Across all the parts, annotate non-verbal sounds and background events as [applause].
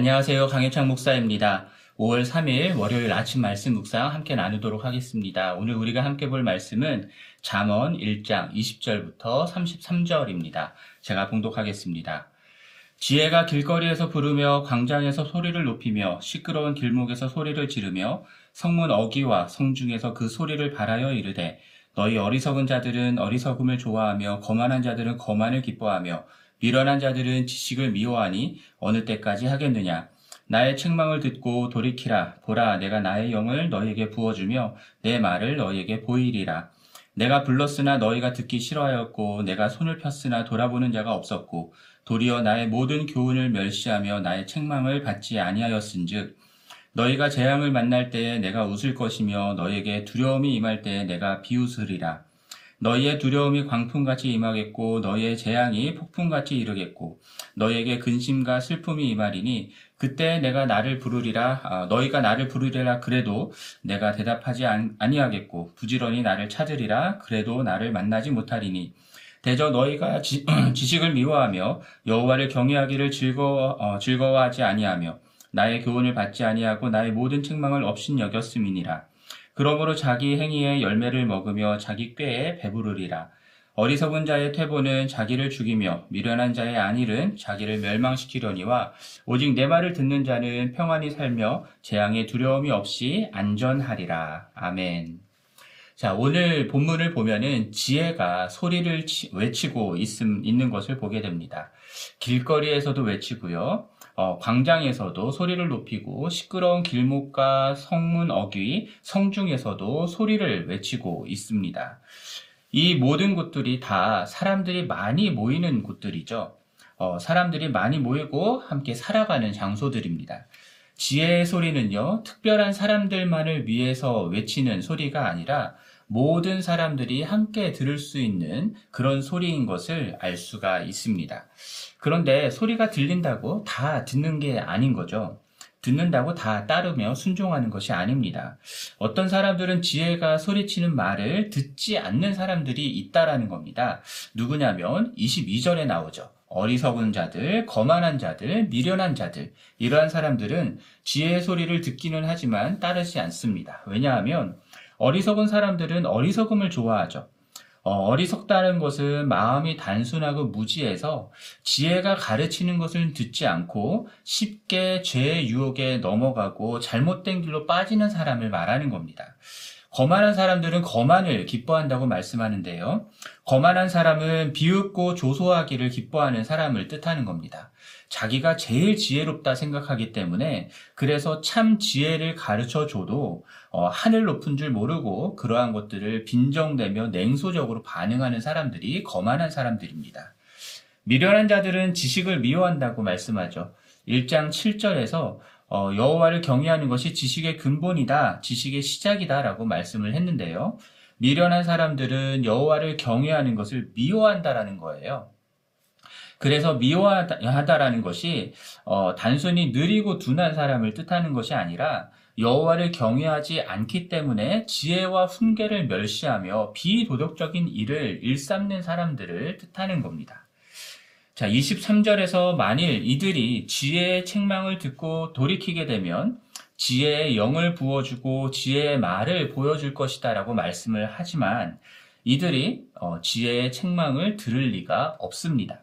안녕하세요. 강혜창 목사입니다. 5월 3일 월요일 아침 말씀 묵상 함께 나누도록 하겠습니다. 오늘 우리가 함께 볼 말씀은 잠언 1장 20절부터 33절입니다. 제가 봉독하겠습니다. 지혜가 길거리에서 부르며 광장에서 소리를 높이며 시끄러운 길목에서 소리를 지르며 성문 어귀와 성중에서 그 소리를 바라여 이르되 너희 어리석은 자들은 어리석음을 좋아하며 거만한 자들은 거만을 기뻐하며 미련한 자들은 지식을 미워하니 어느 때까지 하겠느냐? 나의 책망을 듣고 돌이키라. 보라, 내가 나의 영을 너희에게 부어주며 내 말을 너희에게 보이리라. 내가 불렀으나 너희가 듣기 싫어하였고 내가 손을 폈으나 돌아보는 자가 없었고 도리어 나의 모든 교훈을 멸시하며 나의 책망을 받지 아니하였은즉 너희가 재앙을 만날 때에 내가 웃을 것이며 너희에게 두려움이 임할 때에 내가 비웃으리라. 너희의 두려움이 광풍같이 임하겠고 너희의 재앙이 폭풍같이 이르겠고 너희에게 근심과 슬픔이 임하리니 그때 내가 나를 부르리라. 아, 너희가 나를 부르리라 그래도 내가 대답하지 아니하겠고 부지런히 나를 찾으리라 그래도 나를 만나지 못하리니. 대저 너희가 지, [clears throat] 식을 미워하며 여호와를 경외하기를 즐거워 어, 즐거워하지 아니하며 나의 교훈을 받지 아니하고 나의 모든 책망을 없인 여겼음이니라 그러므로 자기 행위의 열매를 먹으며 자기 꾀에 배부르리라. 어리석은 자의 퇴보는 자기를 죽이며 미련한 자의 안일은 자기를 멸망시키려니와 오직 내 말을 듣는 자는 평안히 살며 재앙의 두려움이 없이 안전하리라. 아멘. 자, 오늘 본문을 보면은 지혜가 소리를 외치고 있음, 있는 것을 보게 됩니다. 길거리에서도 외치고요. 어, 광장에서도 소리를 높이고 시끄러운 길목과 성문 어귀, 성중에서도 소리를 외치고 있습니다. 이 모든 곳들이 다 사람들이 많이 모이는 곳들이죠. 어, 사람들이 많이 모이고 함께 살아가는 장소들입니다. 지혜의 소리는요, 특별한 사람들만을 위해서 외치는 소리가 아니라 모든 사람들이 함께 들을 수 있는 그런 소리인 것을 알 수가 있습니다. 그런데 소리가 들린다고 다 듣는 게 아닌 거죠. 듣는다고 다 따르며 순종하는 것이 아닙니다. 어떤 사람들은 지혜가 소리치는 말을 듣지 않는 사람들이 있다라는 겁니다. 누구냐면 22절에 나오죠. 어리석은 자들, 거만한 자들, 미련한 자들, 이러한 사람들은 지혜의 소리를 듣기는 하지만 따르지 않습니다. 왜냐하면 어리석은 사람들은 어리석음을 좋아하죠. 어, 리석다는 것은 마음이 단순하고 무지해서 지혜가 가르치는 것을 듣지 않고 쉽게 죄의 유혹에 넘어가고 잘못된 길로 빠지는 사람을 말하는 겁니다. 거만한 사람들은 거만을 기뻐한다고 말씀하는데요. 거만한 사람은 비웃고 조소하기를 기뻐하는 사람을 뜻하는 겁니다. 자기가 제일 지혜롭다 생각하기 때문에 그래서 참 지혜를 가르쳐 줘도 어, 하늘 높은 줄 모르고 그러한 것들을 빈정대며 냉소적으로 반응하는 사람들이 거만한 사람들입니다. 미련한 자들은 지식을 미워한다고 말씀하죠. 1장 7절에서 어, 여호와를 경외하는 것이 지식의 근본이다, 지식의 시작이다라고 말씀을 했는데요. 미련한 사람들은 여호와를 경외하는 것을 미워한다라는 거예요. 그래서 미워하다라는 것이 어, 단순히 느리고 둔한 사람을 뜻하는 것이 아니라 여호와를 경외하지 않기 때문에 지혜와 훈계를 멸시하며 비도덕적인 일을 일삼는 사람들을 뜻하는 겁니다. 자, 23절에서 만일 이들이 지혜의 책망을 듣고 돌이키게 되면 지혜의 영을 부어주고 지혜의 말을 보여줄 것이다 라고 말씀을 하지만 이들이 어, 지혜의 책망을 들을 리가 없습니다.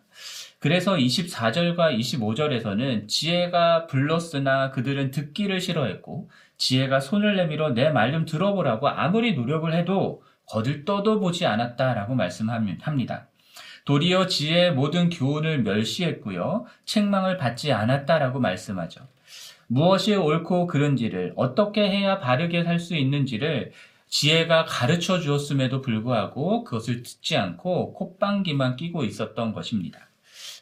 그래서 24절과 25절에서는 지혜가 불렀으나 그들은 듣기를 싫어했고 지혜가 손을 내밀어 내 말 좀 들어보라고 아무리 노력을 해도 거들떠도 보지 않았다라고 말씀합니다. 도리어 지혜의 모든 교훈을 멸시했고요. 책망을 받지 않았다라고 말씀하죠. 무엇이 옳고 그른지를 어떻게 해야 바르게 살 수 있는지를 지혜가 가르쳐 주었음에도 불구하고 그것을 듣지 않고 콧방귀만 끼고 있었던 것입니다.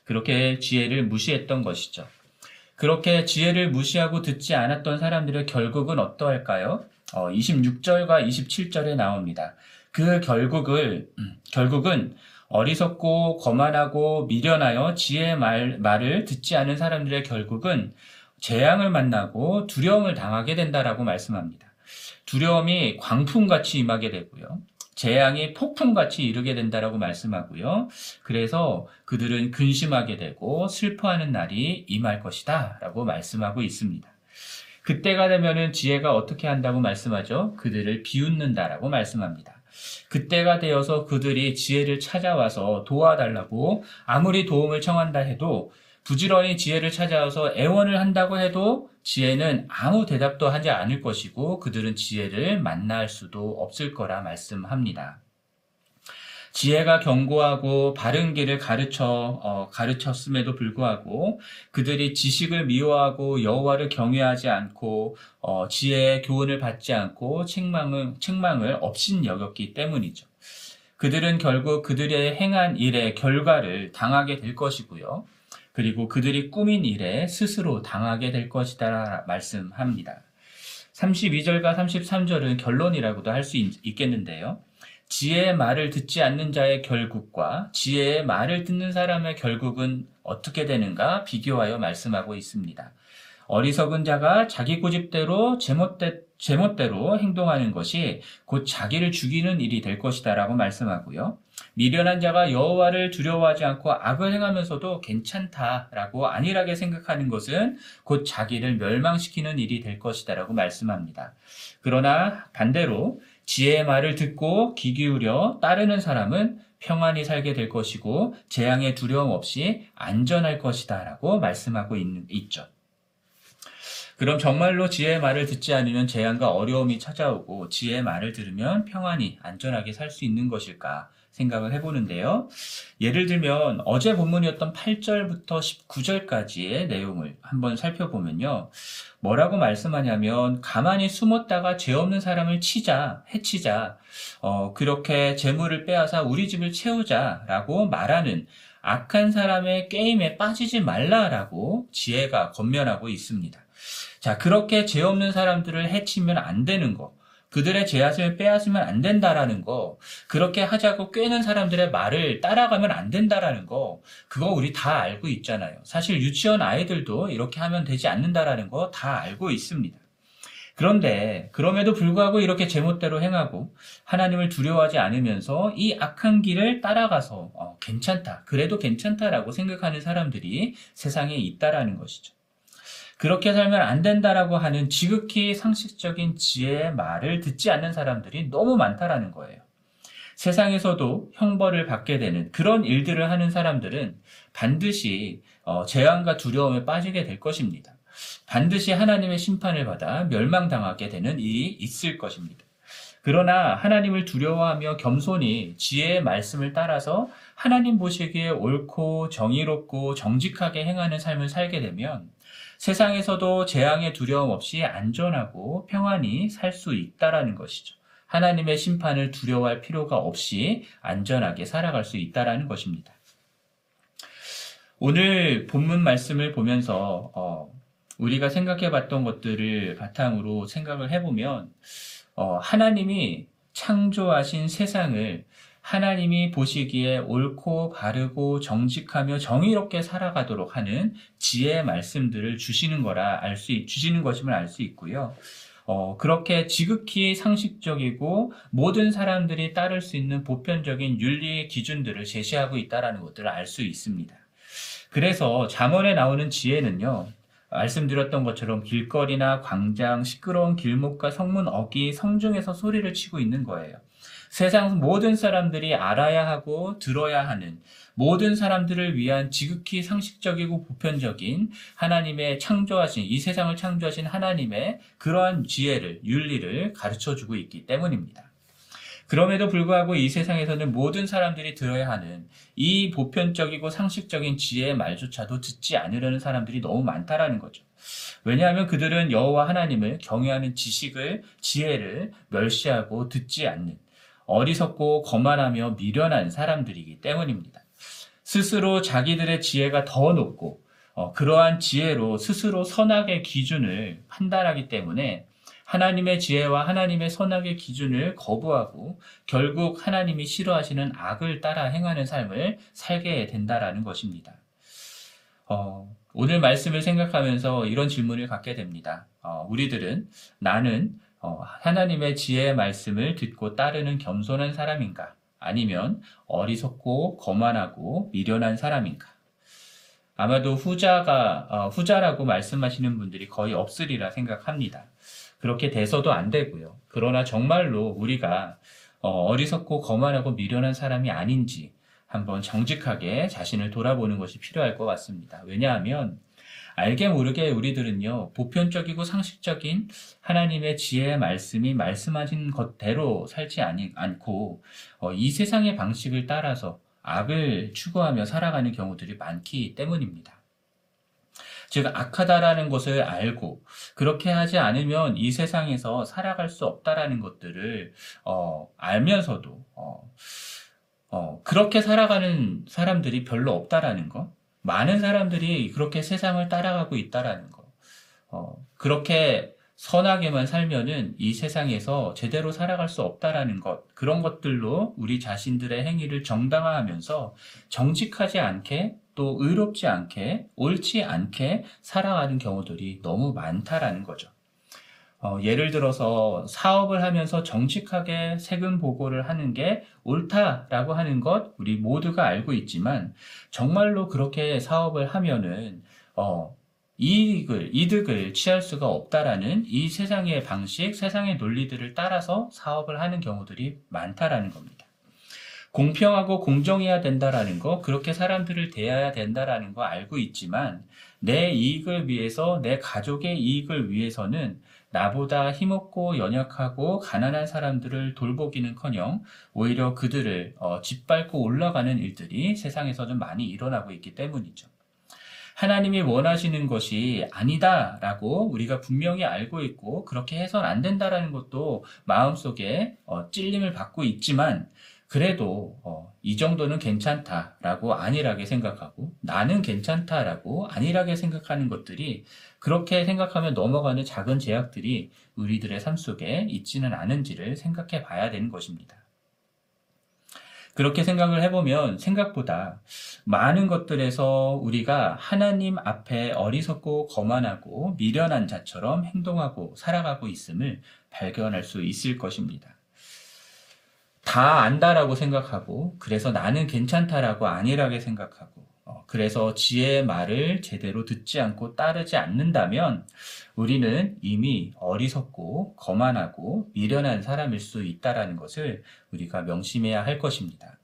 그렇게 지혜를 무시했던 것이죠. 그렇게 지혜를 무시하고 듣지 않았던 사람들의 결국은 어떠할까요? 어, 26절과 27절에 나옵니다. 그 결국을, 음, 결국은 어리석고 거만하고 미련하여 지혜의 말, 말을 듣지 않은 사람들의 결국은 재앙을 만나고 두려움을 당하게 된다라고 말씀합니다. 두려움이 광풍같이 임하게 되고요. 재앙이 폭풍같이 이르게 된다라고 말씀하고요. 그래서 그들은 근심하게 되고 슬퍼하는 날이 임할 것이다라고 말씀하고 있습니다. 그때가 되면은 지혜가 어떻게 한다고 말씀하죠? 그들을 비웃는다라고 말씀합니다. 그때가 되어서 그들이 지혜를 찾아와서 도와달라고 아무리 도움을 청한다 해도 부지런히 지혜를 찾아와서 애원을 한다고 해도 지혜는 아무 대답도 하지 않을 것이고 그들은 지혜를 만날 수도 없을 거라 말씀합니다. 지혜가 경고하고 바른 길을 가르쳐 어, 가르쳤음에도 불구하고 그들이 지식을 미워하고 여호와를 경외하지 않고 어, 지혜의 교훈을 받지 않고 책망을 책망을 없인 여겼기 때문이죠. 그들은 결국 그들의 행한 일의 결과를 당하게 될 것이고요. 그리고 그들이 꾸민 일에 스스로 당하게 될 것이다 말씀합니다. 32절과 33절은 결론이라고도 할 수 있겠는데요. 지혜의 말을 듣지 않는 자의 결국과 지혜의 말을 듣는 사람의 결국은 어떻게 되는가 비교하여 말씀하고 있습니다. 어리석은 자가 자기 고집대로 제멋대, 제멋대로 행동하는 것이 곧 자기를 죽이는 일이 될 것이다라고 말씀하고요. 미련한 자가 여호와를 두려워하지 않고 악을 행하면서도 괜찮다라고 안일하게 생각하는 것은 곧 자기를 멸망시키는 일이 될 것이다라고 말씀합니다. 그러나 반대로 지혜의 말을 듣고 귀 기울여 따르는 사람은 평안히 살게 될 것이고 재앙의 두려움 없이 안전할 것이다 라고 말씀하고 있, 있죠. 그럼 정말로 지혜의 말을 듣지 않으면 재앙과 어려움이 찾아오고 지혜의 말을 들으면 평안히 안전하게 살 수 있는 것일까 생각을 해보는데요. 예를 들면 어제 본문이었던 8절부터 19절까지의 내용을 한번 살펴보면요. 뭐라고 말씀하냐면 가만히 숨었다가 죄 없는 사람을 치자, 해치자, 어, 그렇게 재물을 빼앗아 우리 집을 채우자라고 말하는 악한 사람의 게임에 빠지지 말라라고 지혜가 권면하고 있습니다. 자, 그렇게 죄 없는 사람들을 해치면 안 되는 거. 그들의 죄앗을 빼앗으면 안 된다라는 거, 그렇게 하자고 꿰는 사람들의 말을 따라가면 안 된다라는 거, 그거 우리 다 알고 있잖아요. 사실 유치원 아이들도 이렇게 하면 되지 않는다라는 거 다 알고 있습니다. 그런데 그럼에도 불구하고 이렇게 제멋대로 행하고 하나님을 두려워하지 않으면서 이 악한 길을 따라가서 어, 괜찮다, 그래도 괜찮다라고 생각하는 사람들이 세상에 있다라는 것이죠. 그렇게 살면 안 된다라고 하는 지극히 상식적인 지혜의 말을 듣지 않는 사람들이 너무 많다라는 거예요. 세상에서도 형벌을 받게 되는 그런 일들을 하는 사람들은 반드시 어, 재앙과 두려움에 빠지게 될 것입니다. 반드시 하나님의 심판을 받아 멸망당하게 되는 일이 있을 것입니다. 그러나 하나님을 두려워하며 겸손히 지혜의 말씀을 따라서 하나님 보시기에 옳고 정의롭고 정직하게 행하는 삶을 살게 되면 세상에서도 재앙의 두려움 없이 안전하고 평안히 살 수 있다라는 것이죠. 하나님의 심판을 두려워할 필요가 없이 안전하게 살아갈 수 있다라는 것입니다. 오늘 본문 말씀을 보면서 어, 우리가 생각해 봤던 것들을 바탕으로 생각을 해보면 어, 하나님이 창조하신 세상을 하나님이 보시기에 옳고 바르고 정직하며 정의롭게 살아가도록 하는 지혜의 말씀들을 주시는 거라 알 수, 주시는 것임을 알 수 있고요. 어, 그렇게 지극히 상식적이고 모든 사람들이 따를 수 있는 보편적인 윤리의 기준들을 제시하고 있다는 것들을 알 수 있습니다. 그래서 잠언에 나오는 지혜는요, 말씀드렸던 것처럼 길거리나 광장, 시끄러운 길목과 성문 어기, 성중에서 소리를 치고 있는 거예요. 세상 모든 사람들이 알아야 하고 들어야 하는 모든 사람들을 위한 지극히 상식적이고 보편적인 하나님의 창조하신 이 세상을 창조하신 하나님의 그러한 지혜를 윤리를 가르쳐 주고 있기 때문입니다. 그럼에도 불구하고 이 세상에서는 모든 사람들이 들어야 하는 이 보편적이고 상식적인 지혜의 말조차도 듣지 않으려는 사람들이 너무 많다라는 거죠. 왜냐하면 그들은 여호와 하나님을 경외하는 지식을 지혜를 멸시하고 듣지 않는 어리석고 거만하며 미련한 사람들이기 때문입니다. 스스로 자기들의 지혜가 더 높고 어, 그러한 지혜로 스스로 선악의 기준을 판단하기 때문에 하나님의 지혜와 하나님의 선악의 기준을 거부하고 결국 하나님이 싫어하시는 악을 따라 행하는 삶을 살게 된다라는 것입니다. 어, 오늘 말씀을 생각하면서 이런 질문을 갖게 됩니다. 어, 우리들은 나는 어, 하나님의 지혜의 말씀을 듣고 따르는 겸손한 사람인가? 아니면 어리석고 거만하고 미련한 사람인가? 아마도 후자가 어, 후자라고 말씀하시는 분들이 거의 없으리라 생각합니다. 그렇게 돼서도 안 되고요. 그러나 정말로 우리가 어, 리석고 거만하고 미련한 사람이 아닌지 한번 정직하게 자신을 돌아보는 것이 필요할 것 같습니다. 왜냐하면 알게 모르게 우리들은요, 보편적이고 상식적인 하나님의 지혜의 말씀이 말씀하신 것대로 살지 않고, 어, 이 세상의 방식을 따라서 악을 추구하며 살아가는 경우들이 많기 때문입니다. 즉, 악하다라는 것을 알고, 그렇게 하지 않으면 이 세상에서 살아갈 수 없다라는 것들을, 어, 알면서도, 어, 어, 그렇게 살아가는 사람들이 별로 없다라는 거, 많은 사람들이 그렇게 세상을 따라가고 있다라는 거, 어, 그렇게 선하게만 살면은 이 세상에서 제대로 살아갈 수 없다라는 것, 그런 것들로 우리 자신들의 행위를 정당화하면서 정직하지 않게 또 의롭지 않게 옳지 않게 살아가는 경우들이 너무 많다라는 거죠. 어, 예를 들어서 사업을 하면서 정직하게 세금 보고를 하는 게 옳다라고 하는 것 우리 모두가 알고 있지만 정말로 그렇게 사업을 하면은 어, 이익을, 이득을 취할 수가 없다라는 이 세상의 방식, 세상의 논리들을 따라서 사업을 하는 경우들이 많다라는 겁니다. 공평하고 공정해야 된다라는 거, 그렇게 사람들을 대해야 된다라는 거 알고 있지만 내 이익을 위해서, 내 가족의 이익을 위해서는 나보다 힘없고 연약하고 가난한 사람들을 돌보기는 커녕 오히려 그들을 어, 짓밟고 올라가는 일들이 세상에서 좀 많이 일어나고 있기 때문이죠. 하나님이 원하시는 것이 아니다라고 우리가 분명히 알고 있고 그렇게 해선 안 된다라는 것도 마음속에 어, 찔림을 받고 있지만 그래도 어, 이 정도는 괜찮다라고 안일하게 생각하고 나는 괜찮다라고 안일하게 생각하는 것들이 그렇게 생각하면 넘어가는 작은 제약들이 우리들의 삶 속에 있지는 않은지를 생각해 봐야 되는 것입니다. 그렇게 생각을 해보면 생각보다 많은 것들에서 우리가 하나님 앞에 어리석고 거만하고 미련한 자처럼 행동하고 살아가고 있음을 발견할 수 있을 것입니다. 다 안다라고 생각하고, 그래서 나는 괜찮다라고 안일하게 생각하고, 어, 그래서 지혜의 말을 제대로 듣지 않고 따르지 않는다면 우리는 이미 어리석고 거만하고 미련한 사람일 수 있다라는 것을 우리가 명심해야 할 것입니다.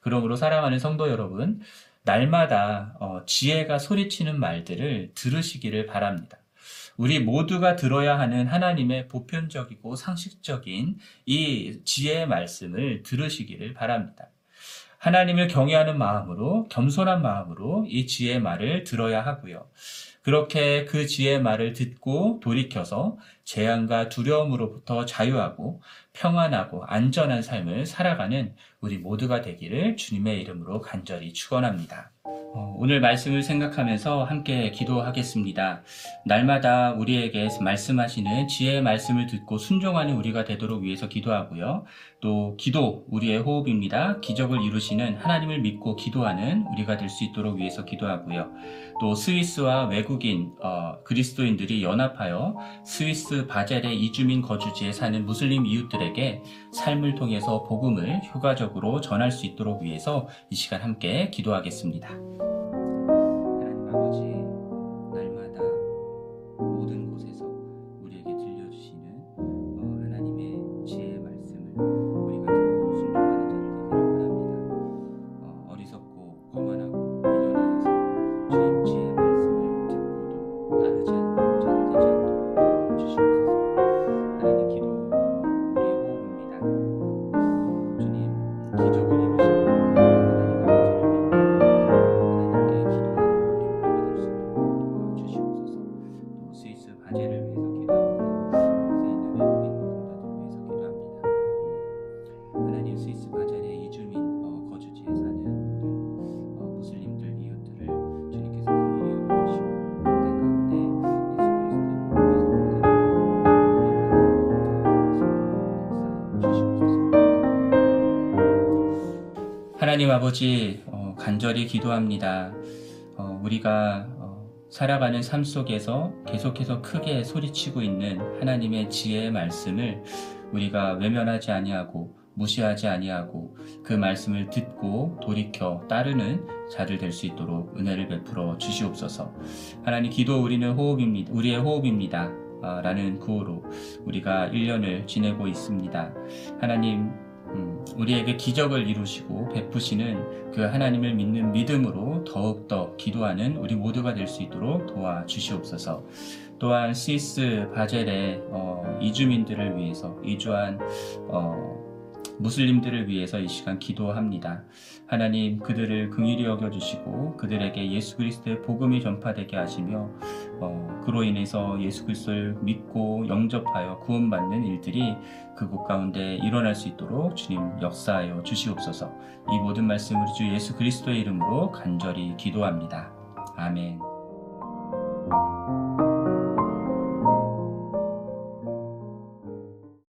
그러므로 사랑하는 성도 여러분, 날마다 어, 지혜가 소리치는 말들을 들으시기를 바랍니다. 우리 모두가 들어야 하는 하나님의 보편적이고 상식적인 이 지혜의 말씀을 들으시기를 바랍니다. 하나님을 경외하는 마음으로 겸손한 마음으로 이 지혜의 말을 들어야 하고요. 그렇게 그 지혜의 말을 듣고 돌이켜서 재앙과 두려움으로부터 자유하고 평안하고 안전한 삶을 살아가는 우리 모두가 되기를 주님의 이름으로 간절히 축원합니다. 어, 오늘 말씀을 생각하면서 함께 기도하겠습니다. 날마다 우리에게 말씀하시는 지혜의 말씀을 듣고 순종하는 우리가 되도록 위해서 기도하고요. 또 기도 우리의 호흡입니다. 기적을 이루시는 하나님을 믿고 기도하는 우리가 될 수 있도록 위해서 기도하고요. 또 스위스와 외국인 어, 그리스도인들이 연합하여 스위스 바젤의 이주민 거주지에 사는 무슬림 이웃들에게 삶을 통해서 복음을 효과적으로 전할 수 있도록 위해서 이 시간 함께 기도하겠습니다. 하나님 아버지 어, 간절히 기도합니다. 어, 우리가 어, 살아가는 삶 속에서 계속해서 크게 소리치고 있는 하나님의 지혜의 말씀을 우리가 외면하지 아니하고 무시하지 아니하고 그 말씀을 듣고 돌이켜 따르는 자들 될 수 있도록 은혜를 베풀어 주시옵소서. 하나님 기도 우리는 호흡입니다. 우리의 호흡입니다. 아, 라는 구호로 우리가 1년을 지내고 있습니다. 하나님 음, 우리에게 기적을 이루시고 베푸시는 그 하나님을 믿는 믿음으로 더욱더 기도하는 우리 모두가 될 수 있도록 도와주시옵소서. 또한 스위스 바젤의 어, 이주민들을 위해서 이주한 어, 무슬림들을 위해서 이 시간 기도합니다. 하나님 그들을 긍휼히 여겨 주시고 그들에게 예수 그리스도의 복음이 전파되게 하시며 어, 그로 인해서 예수 그리스도를 믿고 영접하여 구원받는 일들이 그곳 가운데 일어날 수 있도록 주님 역사하여 주시옵소서. 이 모든 말씀을 주 예수 그리스도의 이름으로 간절히 기도합니다. 아멘.